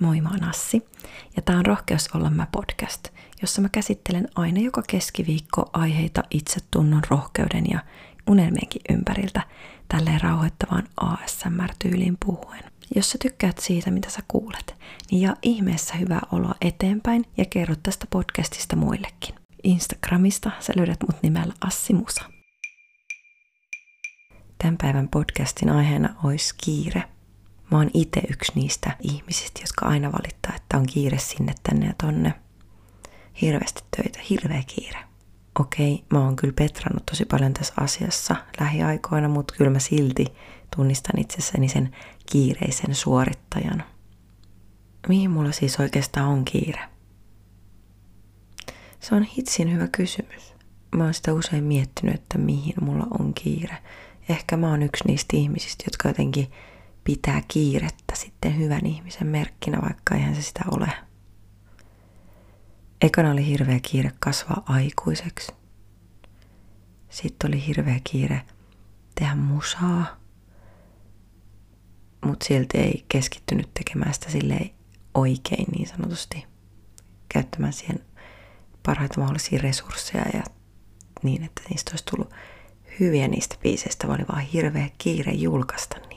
Moi, mä oon Assi, ja tää on Rohkeus olla mä podcast, jossa mä käsittelen aina joka keskiviikko aiheita itsetunnon, rohkeuden ja unelmienkin ympäriltä tälleen rauhoittavaan ASMR-tyyliin puhuen. Jos sä tykkäät siitä, mitä sä kuulet, niin jaa ihmeessä hyvää oloa eteenpäin ja kerro tästä podcastista muillekin. Instagramista sä löydät mut nimellä Assi Musa. Tämän päivän podcastin aiheena olisi kiire – Mä oon itse yksi niistä ihmisistä, jotka aina valittaa, että on kiire sinne, tänne ja tonne. Hirveästi töitä, hirveä kiire. Okei, mä oon kyllä petrannut tosi paljon tässä asiassa lähiaikoina, mutta kyllä mä silti tunnistan itsessäni sen kiireisen suorittajan. Mihin mulla siis oikeastaan on kiire? Se on hitsin hyvä kysymys. Mä oon sitä usein miettinyt, että mihin mulla on kiire. Ehkä mä oon yksi niistä ihmisistä, jotka jotenkin pitää kiirettä sitten hyvän ihmisen merkkinä, vaikka eihän se sitä ole. Ekana oli hirveä kiire kasvaa aikuiseksi. Sitten oli hirveä kiire tehdä musaa, mutta silti ei keskittynyt tekemään sitä silleen oikein niin sanotusti. Käyttämään siihen parhaita mahdollisia resursseja ja niin, että niistä olisi tullut hyviä niistä biiseistä, vaan oli vaan hirveä kiire julkaista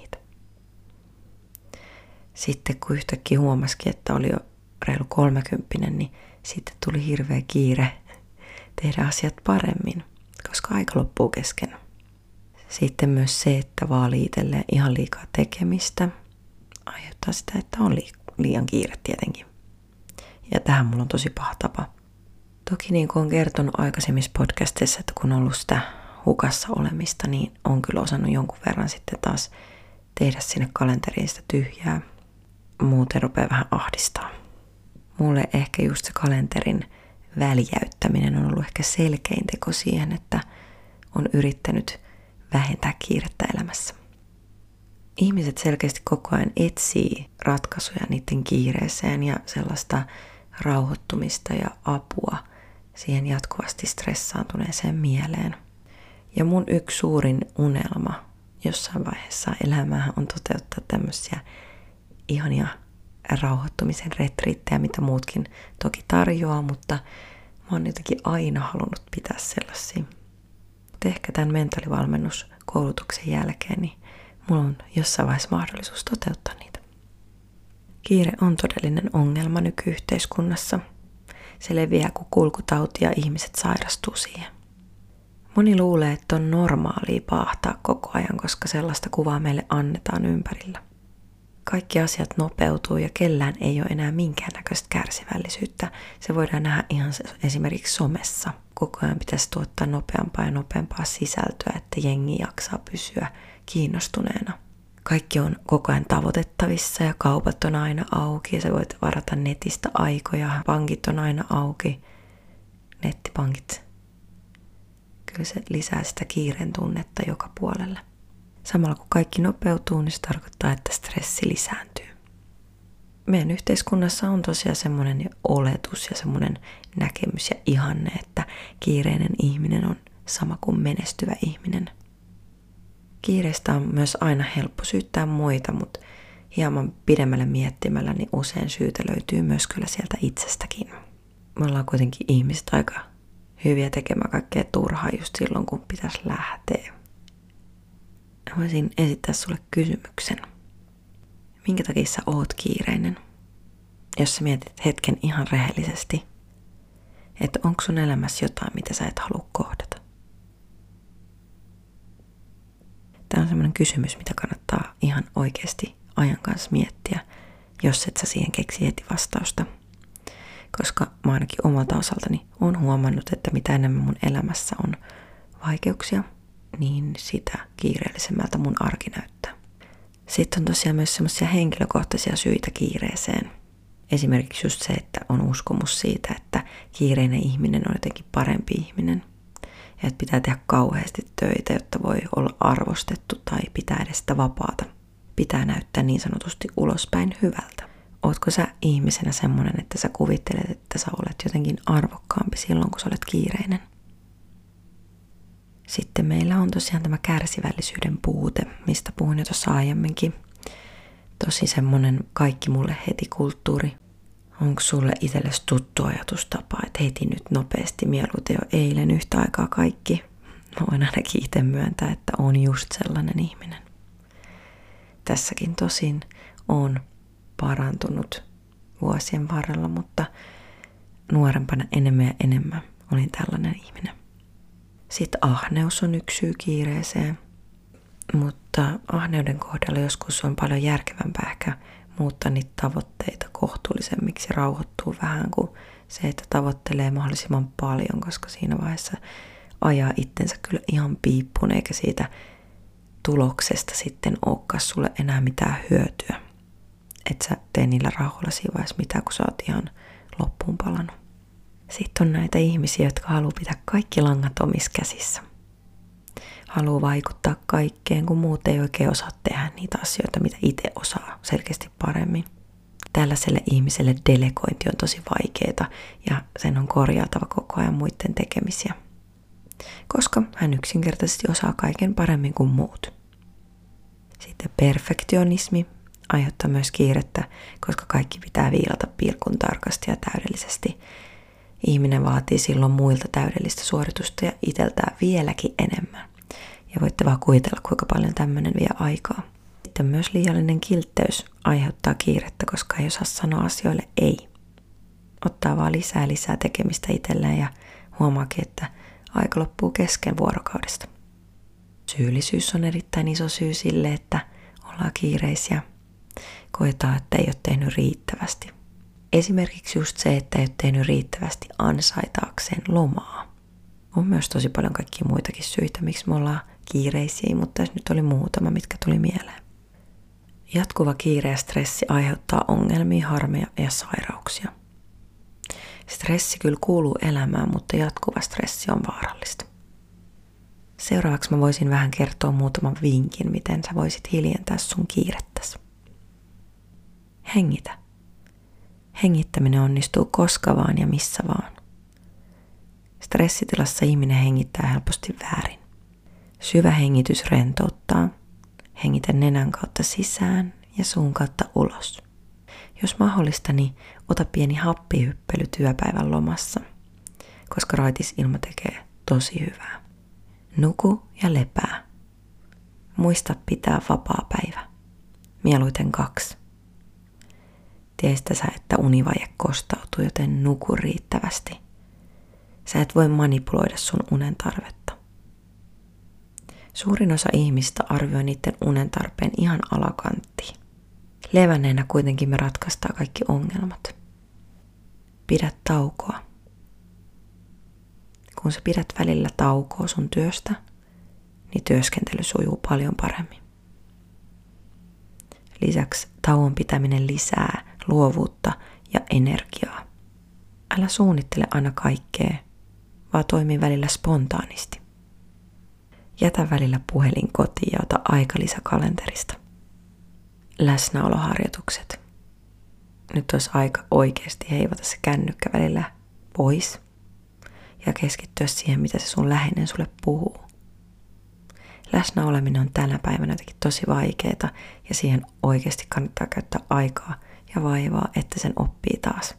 sitten kun yhtäkkiä huomasikin, että oli jo reilu kolmekymppinen, niin sitten tuli hirveä kiire tehdä asiat paremmin, koska aika loppuu kesken. Sitten myös se, että vaalii itselleen ihan liikaa tekemistä, aiheuttaa sitä, että on liian kiire tietenkin. Ja tähän mulla on tosi paha tapa. Toki niin kuin on kertonut aikaisemmissa podcasteissa, että kun on ollut sitä hukassa olemista, niin on kyllä osannut jonkun verran sitten taas tehdä sinne kalenteriin sitä tyhjää muuten rupeaa vähän ahdistaa. Mulle ehkä just se kalenterin väljäyttäminen on ollut ehkä selkein teko siihen, että on yrittänyt vähentää kiirettä elämässä. Ihmiset selkeästi koko ajan etsii ratkaisuja niiden kiireeseen ja sellaista rauhoittumista ja apua siihen jatkuvasti stressaantuneeseen mieleen. Ja mun yksi suurin unelma jossain vaiheessa elämää on toteuttaa tämmöisiä ihania rauhoittumisen retriittejä, mitä muutkin toki tarjoaa, mutta mä oon jotenkin aina halunnut pitää sellaisia. Mutta ehkä tämän mentaalivalmennuskoulutuksen jälkeen, niin mulla on jossain vaiheessa mahdollisuus toteuttaa niitä. Kiire on todellinen ongelma nykyyhteiskunnassa. Se leviää kuin kulkutauti ja ihmiset sairastuu siihen. Moni luulee, että on normaalia paahtaa koko ajan, koska sellaista kuvaa meille annetaan ympärillä kaikki asiat nopeutuu ja kellään ei ole enää minkäännäköistä kärsivällisyyttä. Se voidaan nähdä ihan esimerkiksi somessa. Koko ajan pitäisi tuottaa nopeampaa ja nopeampaa sisältöä, että jengi jaksaa pysyä kiinnostuneena. Kaikki on koko ajan tavoitettavissa ja kaupat on aina auki ja sä voit varata netistä aikoja. Pankit on aina auki. Nettipankit. Kyllä se lisää sitä kiireen tunnetta joka puolelle. Samalla kun kaikki nopeutuu, niin se tarkoittaa, että stressi lisääntyy. Meidän yhteiskunnassa on tosiaan semmoinen oletus ja semmoinen näkemys ja ihanne, että kiireinen ihminen on sama kuin menestyvä ihminen. Kiireistä on myös aina helppo syyttää muita, mutta hieman pidemmälle miettimällä, niin usein syytä löytyy myös kyllä sieltä itsestäkin. Me ollaan kuitenkin ihmiset aika hyviä tekemään kaikkea turhaa just silloin, kun pitäisi lähteä voisin esittää sulle kysymyksen. Minkä takia sä oot kiireinen? Jos sä mietit hetken ihan rehellisesti, että onko sun elämässä jotain, mitä sä et halua kohdata. Tämä on semmoinen kysymys, mitä kannattaa ihan oikeasti ajan kanssa miettiä, jos et sä siihen keksi heti vastausta. Koska mä ainakin omalta osaltani on huomannut, että mitä enemmän mun elämässä on vaikeuksia – niin sitä kiireellisemmältä mun arki näyttää. Sitten on tosiaan myös semmoisia henkilökohtaisia syitä kiireeseen. Esimerkiksi just se, että on uskomus siitä, että kiireinen ihminen on jotenkin parempi ihminen. Ja että pitää tehdä kauheasti töitä, jotta voi olla arvostettu tai pitää edes sitä vapaata. Pitää näyttää niin sanotusti ulospäin hyvältä. Ootko sä ihmisenä semmonen, että sä kuvittelet, että sä olet jotenkin arvokkaampi silloin, kun sä olet kiireinen? Sitten meillä on tosiaan tämä kärsivällisyyden puute, mistä puhun jo tuossa aiemminkin. Tosi semmonen kaikki mulle heti kulttuuri. Onko sulle itsellesi tuttu ajatustapa, että heti nyt nopeasti mieluiten jo eilen yhtä aikaa kaikki? Mä voin ainakin itse myöntää, että on just sellainen ihminen. Tässäkin tosin on parantunut vuosien varrella, mutta nuorempana enemmän ja enemmän olin tällainen ihminen. Sitten ahneus on yksi syy kiireeseen, mutta ahneuden kohdalla joskus on paljon järkevämpää ehkä muuttaa niitä tavoitteita kohtuullisemmiksi ja rauhoittuu vähän kuin se, että tavoittelee mahdollisimman paljon, koska siinä vaiheessa ajaa itsensä kyllä ihan piippuun eikä siitä tuloksesta sitten olekaan sulle enää mitään hyötyä. Et sä tee niillä rahoilla siinä vaiheessa mitään, kun sä oot ihan loppuun palannut. Sitten on näitä ihmisiä, jotka haluaa pitää kaikki langat omissa käsissä. Haluaa vaikuttaa kaikkeen, kun muut ei oikein osaa tehdä niitä asioita, mitä itse osaa selkeästi paremmin. Tällaiselle ihmiselle delegointi on tosi vaikeaa ja sen on korjaatava koko ajan muiden tekemisiä. Koska hän yksinkertaisesti osaa kaiken paremmin kuin muut. Sitten perfektionismi aiheuttaa myös kiirettä, koska kaikki pitää viilata pilkun tarkasti ja täydellisesti – Ihminen vaatii silloin muilta täydellistä suoritusta ja iteltää vieläkin enemmän. Ja voitte vaan kuvitella, kuinka paljon tämmöinen vie aikaa. Sitten myös liiallinen kiltteys aiheuttaa kiirettä, koska ei osaa sanoa asioille ei. Ottaa vaan lisää lisää tekemistä itselleen ja huomaakin, että aika loppuu kesken vuorokaudesta. Syyllisyys on erittäin iso syy sille, että ollaan kiireisiä. Koetaan, että ei ole tehnyt riittävästi – Esimerkiksi just se, että ei ole tehnyt riittävästi ansaitaakseen lomaa. On myös tosi paljon kaikkia muitakin syitä, miksi me ollaan kiireisiä, mutta tässä nyt oli muutama, mitkä tuli mieleen. Jatkuva kiire ja stressi aiheuttaa ongelmia, harmeja ja sairauksia. Stressi kyllä kuuluu elämään, mutta jatkuva stressi on vaarallista. Seuraavaksi mä voisin vähän kertoa muutaman vinkin, miten sä voisit hiljentää sun kiirettäsi. Hengitä. Hengittäminen onnistuu koska vaan ja missä vaan. Stressitilassa ihminen hengittää helposti väärin. Syvä hengitys rentouttaa. Hengitä nenän kautta sisään ja suun kautta ulos. Jos mahdollista, niin ota pieni happihyppely työpäivän lomassa, koska raitis ilma tekee tosi hyvää. Nuku ja lepää. Muista pitää vapaa päivä. Mieluiten kaksi. Tiestä sä, että univaje kostautuu, joten nuku riittävästi. Sä et voi manipuloida sun unen tarvetta. Suurin osa ihmistä arvioi niiden unen tarpeen ihan alakanttiin. Levänneenä kuitenkin me ratkaistaan kaikki ongelmat. Pidä taukoa. Kun sä pidät välillä taukoa sun työstä, niin työskentely sujuu paljon paremmin. Lisäksi tauon pitäminen lisää luovuutta ja energiaa. Älä suunnittele aina kaikkea, vaan toimi välillä spontaanisti. Jätä välillä puhelin kotiin ja ota aikalisä kalenterista. Läsnäoloharjoitukset. Nyt olisi aika oikeasti heivata se kännykkä välillä pois ja keskittyä siihen, mitä se sun läheinen sulle puhuu. Läsnä oleminen on tänä päivänä jotenkin tosi vaikeaa ja siihen oikeasti kannattaa käyttää aikaa – ja vaivaa, että sen oppii taas.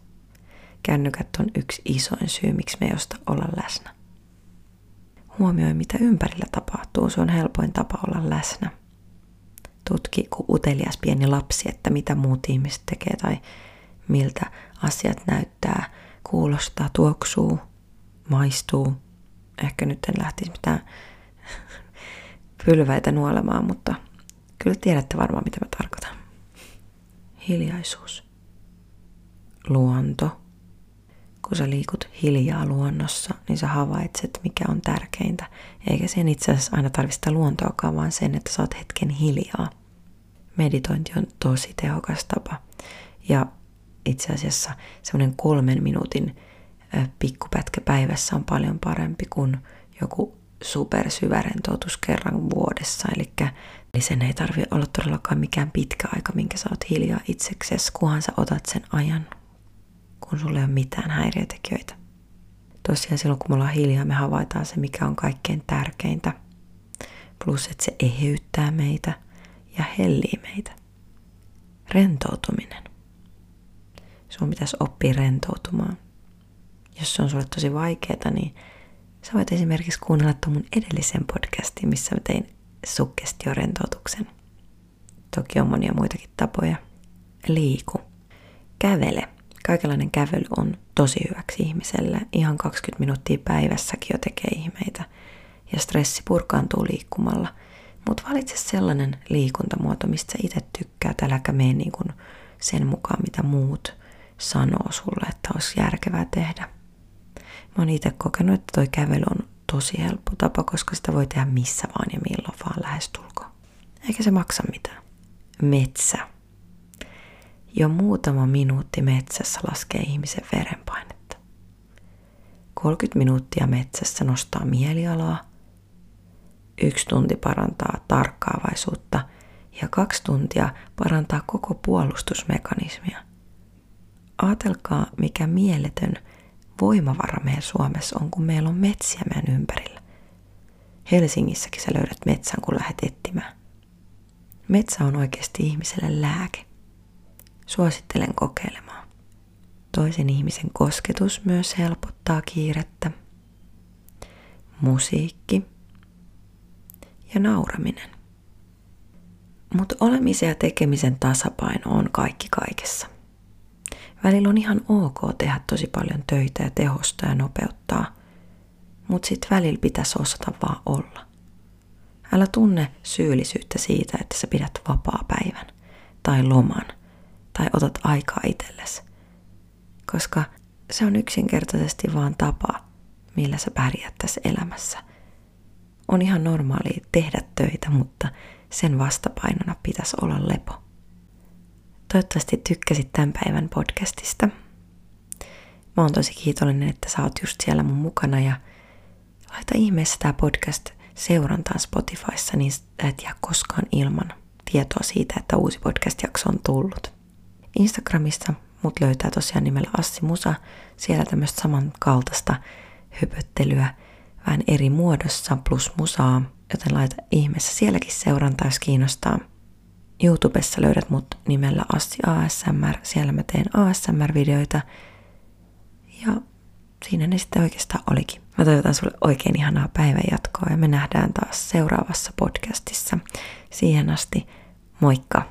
Kännykät on yksi isoin syy, miksi me josta olla läsnä. Huomioi, mitä ympärillä tapahtuu. Se on helpoin tapa olla läsnä. Tutki, kun utelias pieni lapsi, että mitä muut ihmiset tekee tai miltä asiat näyttää, kuulostaa, tuoksuu, maistuu. Ehkä nyt en lähtisi mitään pylväitä nuolemaan, mutta kyllä tiedätte varmaan, mitä mä tarkoitan hiljaisuus. Luonto. Kun sä liikut hiljaa luonnossa, niin sä havaitset, mikä on tärkeintä. Eikä sen itse asiassa aina tarvista luontoakaan, vaan sen, että sä oot hetken hiljaa. Meditointi on tosi tehokas tapa. Ja itse asiassa semmoinen kolmen minuutin pikkupätkä päivässä on paljon parempi kuin joku supersyvärentoutus kerran vuodessa. Eli Eli sen ei tarvi olla todellakaan mikään pitkä aika, minkä sä oot hiljaa itseksesi, kunhan sä otat sen ajan, kun sulle ei ole mitään häiriötekijöitä. Tosiaan silloin, kun me ollaan hiljaa, me havaitaan se, mikä on kaikkein tärkeintä. Plus, että se eheyttää meitä ja hellii meitä. rentoutuminen. Sun pitäisi oppia rentoutumaan. Jos se on sulle tosi vaikeaa, niin sä voit esimerkiksi kuunnella tuon mun edellisen podcastin, missä mä tein sukkestiorentoutuksen. Toki on monia muitakin tapoja. Liiku. Kävele. Kaikenlainen kävely on tosi hyväksi ihmiselle. Ihan 20 minuuttia päivässäkin jo tekee ihmeitä. Ja stressi purkaantuu liikkumalla. Mutta valitse sellainen liikuntamuoto, mistä sä itse tykkää. Äläkä mene niin sen mukaan, mitä muut sanoo sulle, että olisi järkevää tehdä. Mä oon itse kokenut, että toi kävely on tosi helppo tapa, koska sitä voi tehdä missä vaan ja milloin vaan lähestulkoon. Eikä se maksa mitään. Metsä. Jo muutama minuutti metsässä laskee ihmisen verenpainetta. 30 minuuttia metsässä nostaa mielialaa. Yksi tunti parantaa tarkkaavaisuutta ja kaksi tuntia parantaa koko puolustusmekanismia. Aatelkaa, mikä mieletön voimavara meillä Suomessa on, kun meillä on metsiä meidän ympärillä. Helsingissäkin sä löydät metsän, kun lähdet etsimään. Metsä on oikeasti ihmiselle lääke. Suosittelen kokeilemaan. Toisen ihmisen kosketus myös helpottaa kiirettä. Musiikki ja nauraminen. Mutta olemisen ja tekemisen tasapaino on kaikki kaikessa. Välillä on ihan ok tehdä tosi paljon töitä ja tehostaa ja nopeuttaa, mutta sitten välillä pitäisi osata vaan olla. Älä tunne syyllisyyttä siitä, että sä pidät vapaa-päivän tai loman tai otat aikaa itsellesi, koska se on yksinkertaisesti vaan tapa, millä sä pärjät tässä elämässä. On ihan normaalia tehdä töitä, mutta sen vastapainona pitäisi olla lepo. Toivottavasti tykkäsit tämän päivän podcastista. Mä oon tosi kiitollinen, että sä oot just siellä mun mukana ja laita ihmeessä tää podcast seurantaan Spotifyssa, niin et jää koskaan ilman tietoa siitä, että uusi podcast-jakso on tullut. Instagramissa mut löytää tosiaan nimellä Assi Musa. Siellä tämmöistä samankaltaista höpöttelyä vähän eri muodossa plus musaa, joten laita ihmeessä sielläkin seurantaa, jos kiinnostaa. YouTubessa löydät mut nimellä Assi ASMR. Siellä mä teen ASMR-videoita. Ja siinä ne sitten oikeastaan olikin. Mä toivotan sulle oikein ihanaa päivän jatkoa ja me nähdään taas seuraavassa podcastissa. Siihen asti, moikka!